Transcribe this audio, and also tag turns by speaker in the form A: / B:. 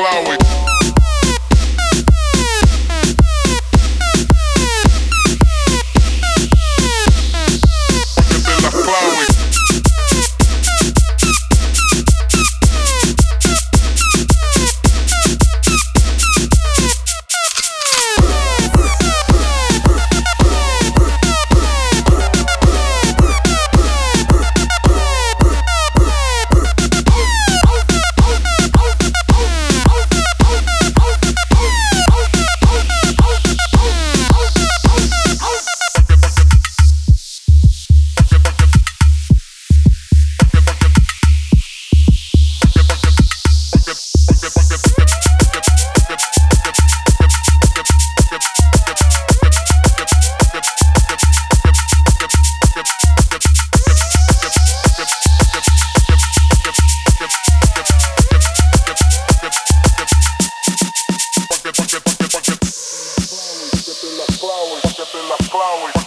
A: cloud with flowers.